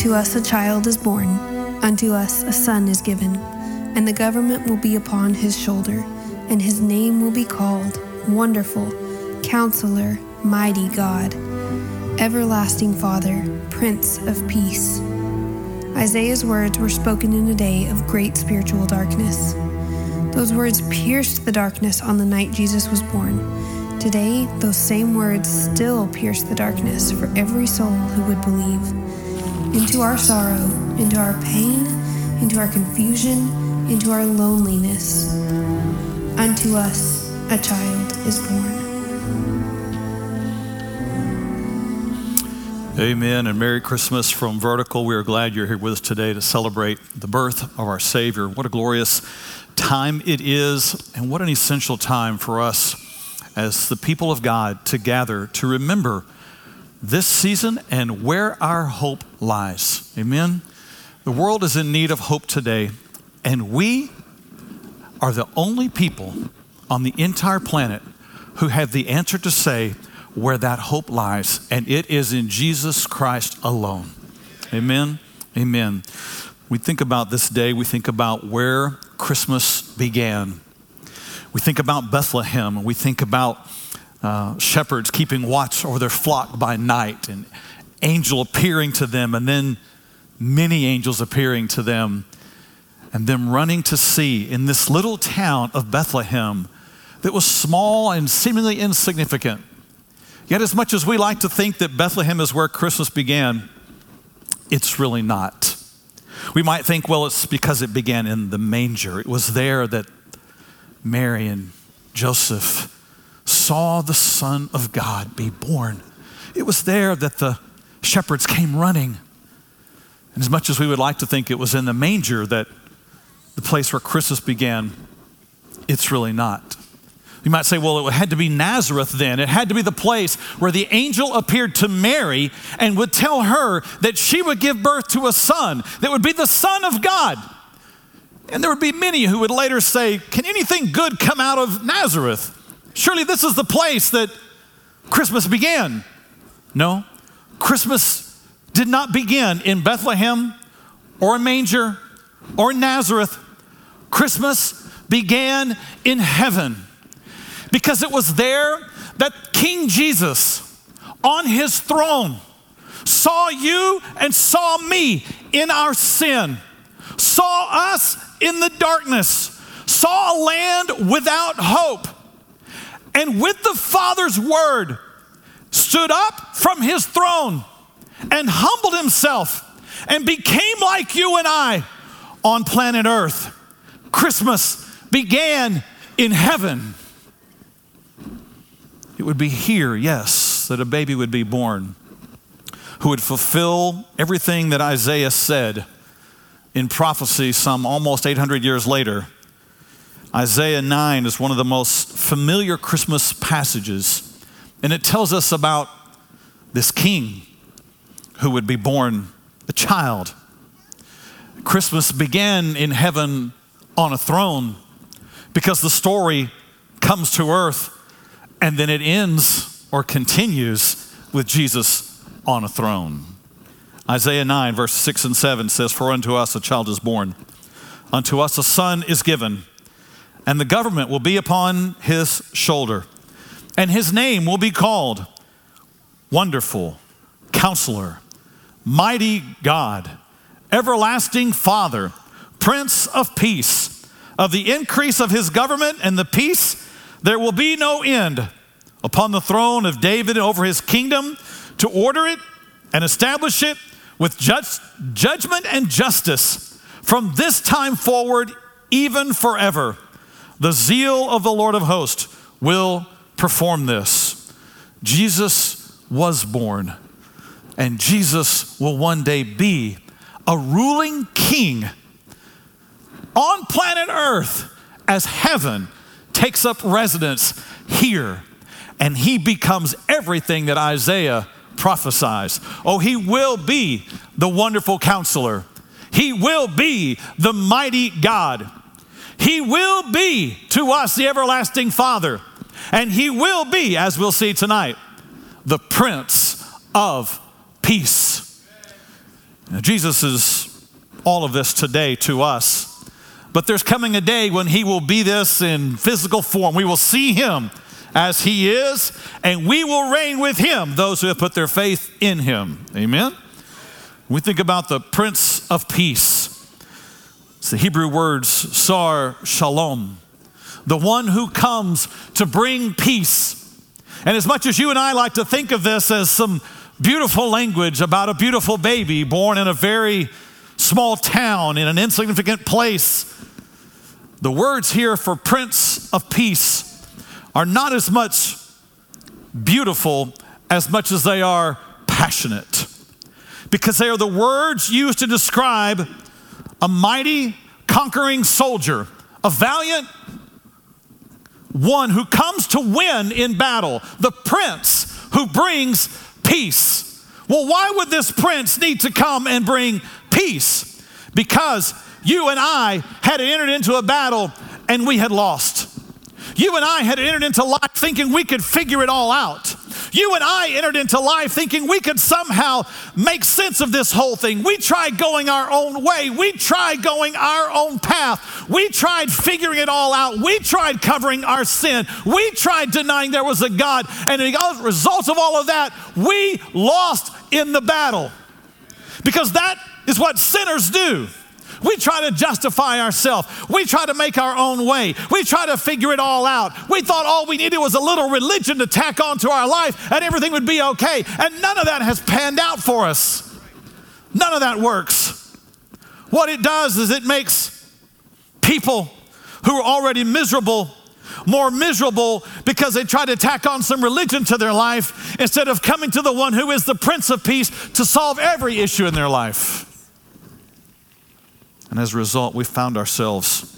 Unto us a child is born, unto us a son is given, and the government will be upon his shoulder, and his name will be called Wonderful, Counselor, Mighty God, Everlasting Father, Prince of Peace. Isaiah's words were spoken in a day of great spiritual darkness. Those words pierced the darkness on the night Jesus was born. Today, those same words still pierce the darkness for every soul who would believe. Into our sorrow, into our pain, into our confusion, into our loneliness. Unto us a child is born. Amen and Merry Christmas from Vertical. We are glad you're here with us today to celebrate the birth of our Savior. What a glorious time it is, and what an essential time for us as the people of God to gather to remember this season and where our hope lies. Amen. The world is in need of hope today, and we are the only people on the entire planet who have the answer to say where that hope lies, and it is in Jesus Christ alone. Amen. Amen. We think about this day, we think about where Christmas began. We think about Bethlehem, we think about uh, shepherds keeping watch over their flock by night, and angel appearing to them, and then many angels appearing to them, and them running to see in this little town of Bethlehem that was small and seemingly insignificant. Yet, as much as we like to think that Bethlehem is where Christmas began, it's really not. We might think, well, it's because it began in the manger. It was there that Mary and Joseph saw the Son of God be born. It was there that the shepherds came running. And as much as we would like to think it was in the manger that the place where Christmas began, it's really not. You might say, well, it had to be Nazareth then. It had to be the place where the angel appeared to Mary and would tell her that she would give birth to a son that would be the Son of God. And there would be many who would later say, Can anything good come out of Nazareth? Surely this is the place that Christmas began. No, Christmas did not begin in Bethlehem or a manger or Nazareth. Christmas began in heaven because it was there that King Jesus on his throne saw you and saw me in our sin, saw us in the darkness, saw a land without hope, and with the Father's word stood up from his throne and humbled himself and became like you and I on planet Earth. Christmas began in heaven. It would be here, yes, that a baby would be born who would fulfill everything that Isaiah said in prophecy some almost 800 years later. Isaiah 9 is one of the most familiar Christmas passages, and it tells us about this king who would be born a child. Christmas began in heaven on a throne because the story comes to earth and then it ends or continues with Jesus on a throne. Isaiah 9, verse 6 and 7 says, For unto us a child is born, unto us a son is given, and the government will be upon his shoulder, and his name will be called Wonderful, Counselor, Mighty God, Everlasting Father, Prince of Peace. Of the increase of his government and the peace, there will be no end upon the throne of David over his kingdom to order it and establish it with judgment and justice from this time forward, even forever. The zeal of the Lord of hosts will perform this. Jesus was born, and Jesus will one day be a ruling king on planet Earth as heaven takes up residence here and he becomes everything that Isaiah prophesies. Oh, he will be the wonderful counselor. He will be the mighty God. He will be to us the everlasting Father. And he will be, as we'll see tonight, the Prince of Peace. Now, Jesus is all of this today to us, but there's coming a day when he will be this in physical form. We will see him as he is, and we will reign with him, those who have put their faith in him. Amen? We think about the Prince of Peace. It's the Hebrew words, Sar Shalom, the one who comes to bring peace. And as much as you and I like to think of this as some beautiful language about a beautiful baby born in a very small town in an insignificant place, the words here for Prince of Peace are not as much beautiful as much as they are passionate. Because they are the words used to describe a mighty, conquering soldier, a valiant one who comes to win in battle, the prince who brings peace. Well, why would this prince need to come and bring peace? Because you and I had entered into a battle and we had lost. You and I had entered into life thinking we could figure it all out. You and I entered into life thinking we could somehow make sense of this whole thing. We tried going our own way. We tried going our own path. We tried figuring it all out. We tried covering our sin. We tried denying there was a God. And the result of all of that, we lost in the battle. Because that is what sinners do. We try to justify ourselves. We try to make our own way. We try to figure it all out. We thought all we needed was a little religion to tack onto our life and everything would be okay. And none of that has panned out for us. None of that works. What it does is it makes people who are already miserable more miserable because they try to tack on some religion to their life instead of coming to the one who is the Prince of Peace to solve every issue in their life. And as a result, we found ourselves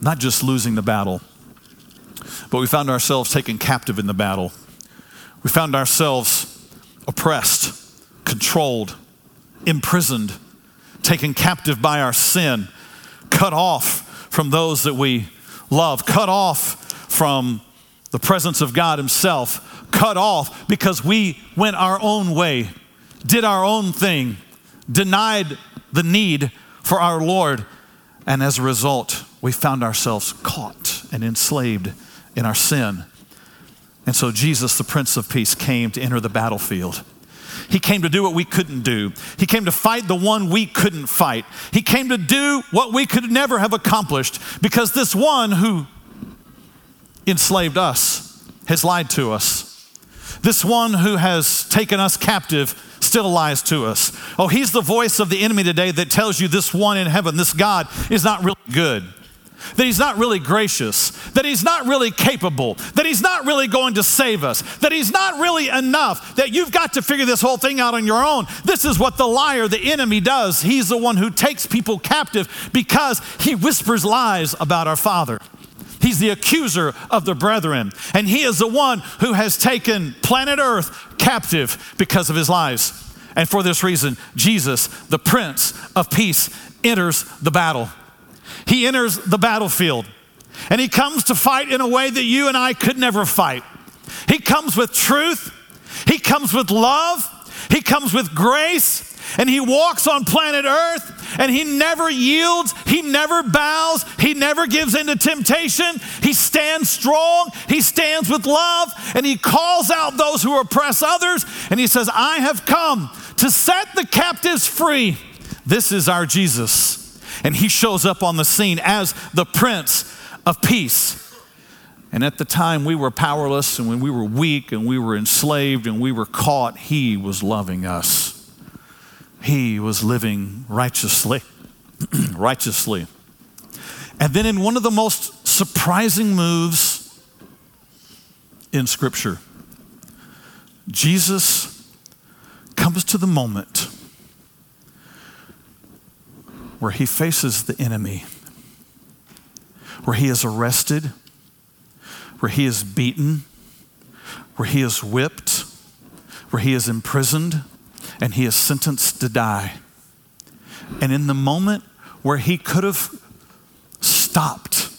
not just losing the battle, but we found ourselves taken captive in the battle. We found ourselves oppressed, controlled, imprisoned, taken captive by our sin, cut off from those that we love, cut off from the presence of God Himself, cut off because we went our own way, did our own thing, denied the need for our Lord. And as a result, we found ourselves caught and enslaved in our sin. And so Jesus, the Prince of Peace, came to enter the battlefield. He came to do what we couldn't do. He came to fight the one we couldn't fight. He came to do what we could never have accomplished because this one who enslaved us has lied to us. This one who has taken us captive still lies to us. Oh, he's the voice of the enemy today that tells you this one in heaven, this God, is not really good. That he's not really gracious, that he's not really capable, that he's not really going to save us, that he's not really enough, that you've got to figure this whole thing out on your own. This is what the liar, the enemy, does. He's the one who takes people captive because he whispers lies about our Father. He's the accuser of the brethren. And he is the one who has taken planet Earth captive because of his lies. And for this reason, Jesus, the Prince of Peace, enters the battle. He enters the battlefield. And he comes to fight in a way that you and I could never fight. He comes with truth, he comes with love, he comes with grace, and he walks on planet Earth and he never yields, he never bows, he never gives into temptation. He stands strong, he stands with love, and he calls out those who oppress others. And he says, I have come to set the captives free. This is our Jesus. And he shows up on the scene as the Prince of Peace. And at the time we were powerless and when we were weak and we were enslaved and we were caught, he was loving us he was living righteously. righteously. And then, in one of the most surprising moves in Scripture, Jesus comes to the moment where he faces the enemy, where he is arrested, where he is beaten, where he is whipped, where he is imprisoned and he is sentenced to die. And in the moment where he could have stopped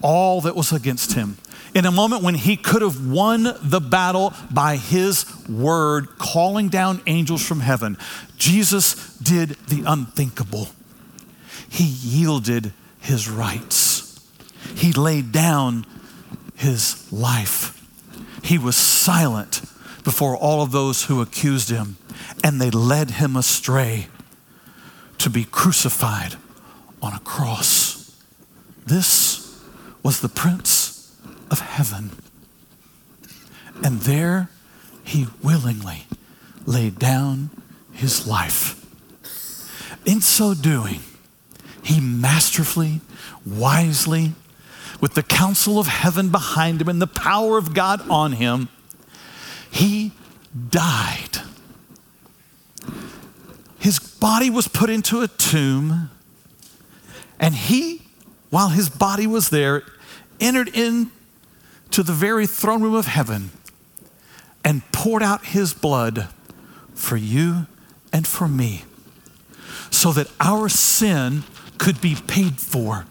all that was against him, in a moment when he could have won the battle by his word, calling down angels from heaven, Jesus did the unthinkable. He yielded his rights, he laid down his life. He was silent before all of those who accused him, and they led him astray to be crucified on a cross. This was the Prince of Heaven. And there he willingly laid down his life. In so doing, he masterfully, wisely, with the counsel of heaven behind him and the power of God on him, he died. His body was put into a tomb, and he, while his body was there, entered into the very throne room of heaven and poured out his blood for you and for me so that our sin could be paid for,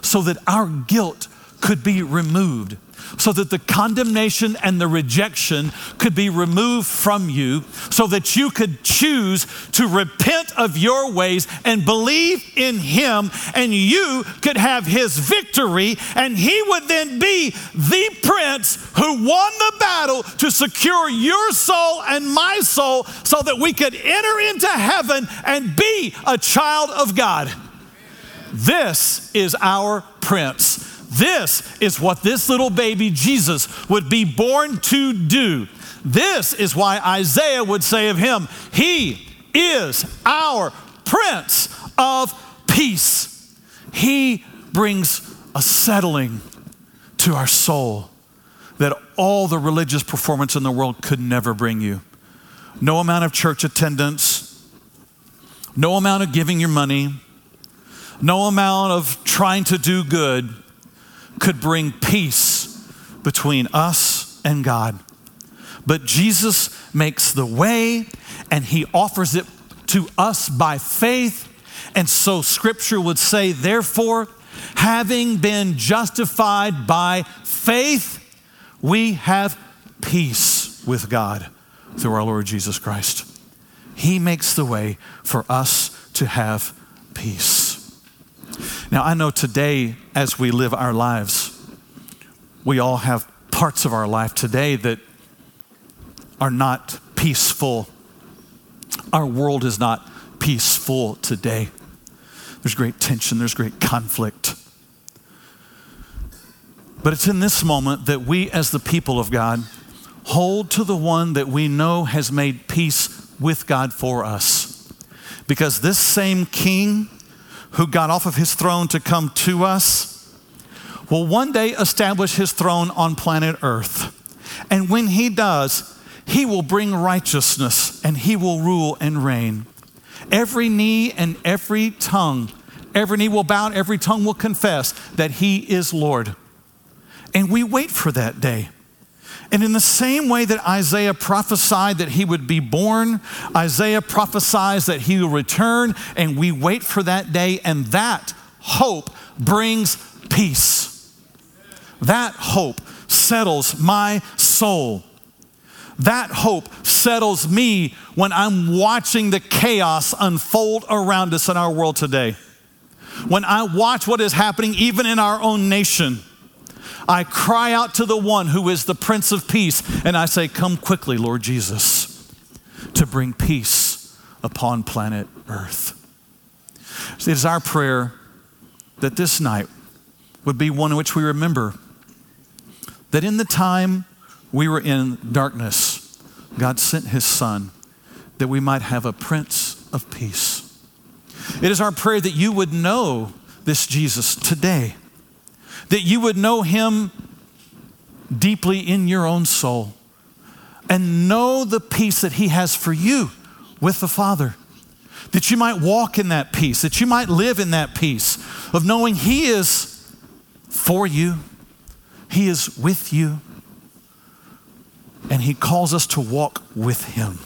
so that our guilt could be removed, so that the condemnation and the rejection could be removed from you, so that you could choose to repent of your ways and believe in Him, and you could have His victory, and He would then be the Prince who won the battle to secure your soul and my soul so that we could enter into heaven and be a child of God. This is our Prince. This is what this little baby Jesus would be born to do. This is why Isaiah would say of him, He is our Prince of Peace. He brings a settling to our soul that all the religious performance in the world could never bring you. No amount of church attendance, no amount of giving your money, no amount of trying to do good could bring peace between us and God. But Jesus makes the way and he offers it to us by faith. And so scripture would say, therefore, having been justified by faith, we have peace with God through our Lord Jesus Christ. He makes the way for us to have peace. Now, I know today, as we live our lives, we all have parts of our life today that are not peaceful. Our world is not peaceful today. There's great tension, there's great conflict. But it's in this moment that we, as the people of God, hold to the one that we know has made peace with God for us. Because this same king who got off of his throne to come to us will one day establish his throne on planet Earth. And when he does, he will bring righteousness and he will rule and reign. Every knee and every tongue, every knee will bow, every tongue will confess that he is Lord. And we wait for that day. And in the same way that Isaiah prophesied that he would be born, Isaiah prophesies that he will return, and we wait for that day, and that hope brings peace. That hope settles my soul. That hope settles me when I'm watching the chaos unfold around us in our world today. When I watch what is happening even in our own nation I cry out to the one who is the Prince of Peace, and I say, Come quickly, Lord Jesus, to bring peace upon planet Earth. It is our prayer that this night would be one in which we remember that in the time we were in darkness, God sent his Son that we might have a Prince of Peace. It is our prayer that you would know this Jesus today that you would know him deeply in your own soul and know the peace that he has for you with the Father. That you might walk in that peace, that you might live in that peace of knowing he is for you, he is with you, and he calls us to walk with him.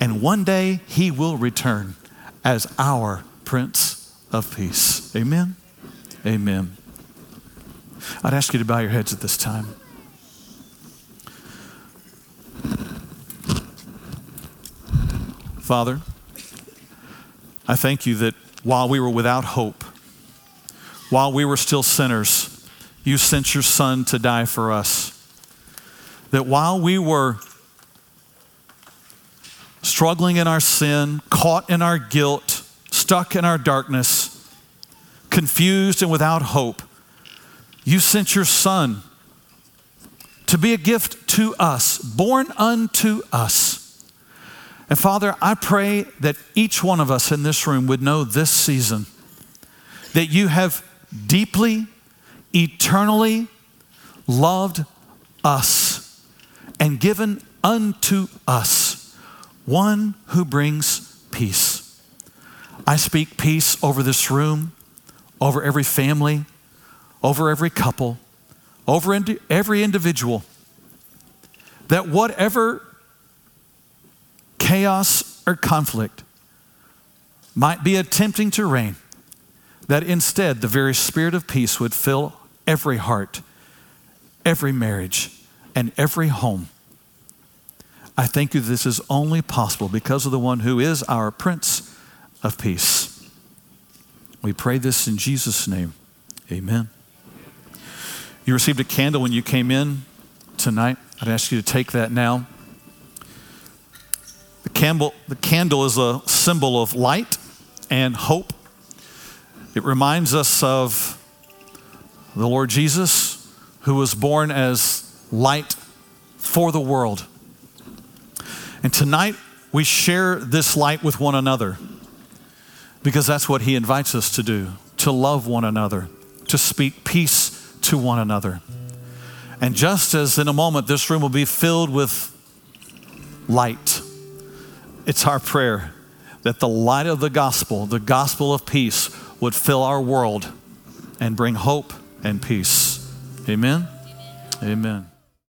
And one day he will return as our Prince of Peace. Amen. Amen. I'd ask you to bow your heads at this time. Father, I thank you that while we were without hope, while we were still sinners, you sent your Son to die for us. That while we were struggling in our sin, caught in our guilt, stuck in our darkness, confused and without hope, you sent your Son to be a gift to us, born unto us and Father, I pray that each one of us in this room would know this season that you have deeply, eternally loved us and given unto us one who brings peace. I speak peace over this room, over every family, over every couple, over every individual. That whatever chaos or conflict might be attempting to reign, that instead the very spirit of peace would fill every heart, every marriage, and every home. I thank you this is only possible because of the one who is our Prince of Peace. We pray this in Jesus' name. Amen. You received a candle when you came in tonight. I'd ask you to take that now. The candle, the candle is a symbol of light and hope. It reminds us of the Lord Jesus, who was born as light for the world. And tonight, we share this light with one another because that's what he invites us to do to love one another, to speak peace to one another. And just as in a moment this room will be filled with light, it's our prayer that the light of the gospel, the gospel of peace, would fill our world and bring hope and peace. Amen. Amen. Amen.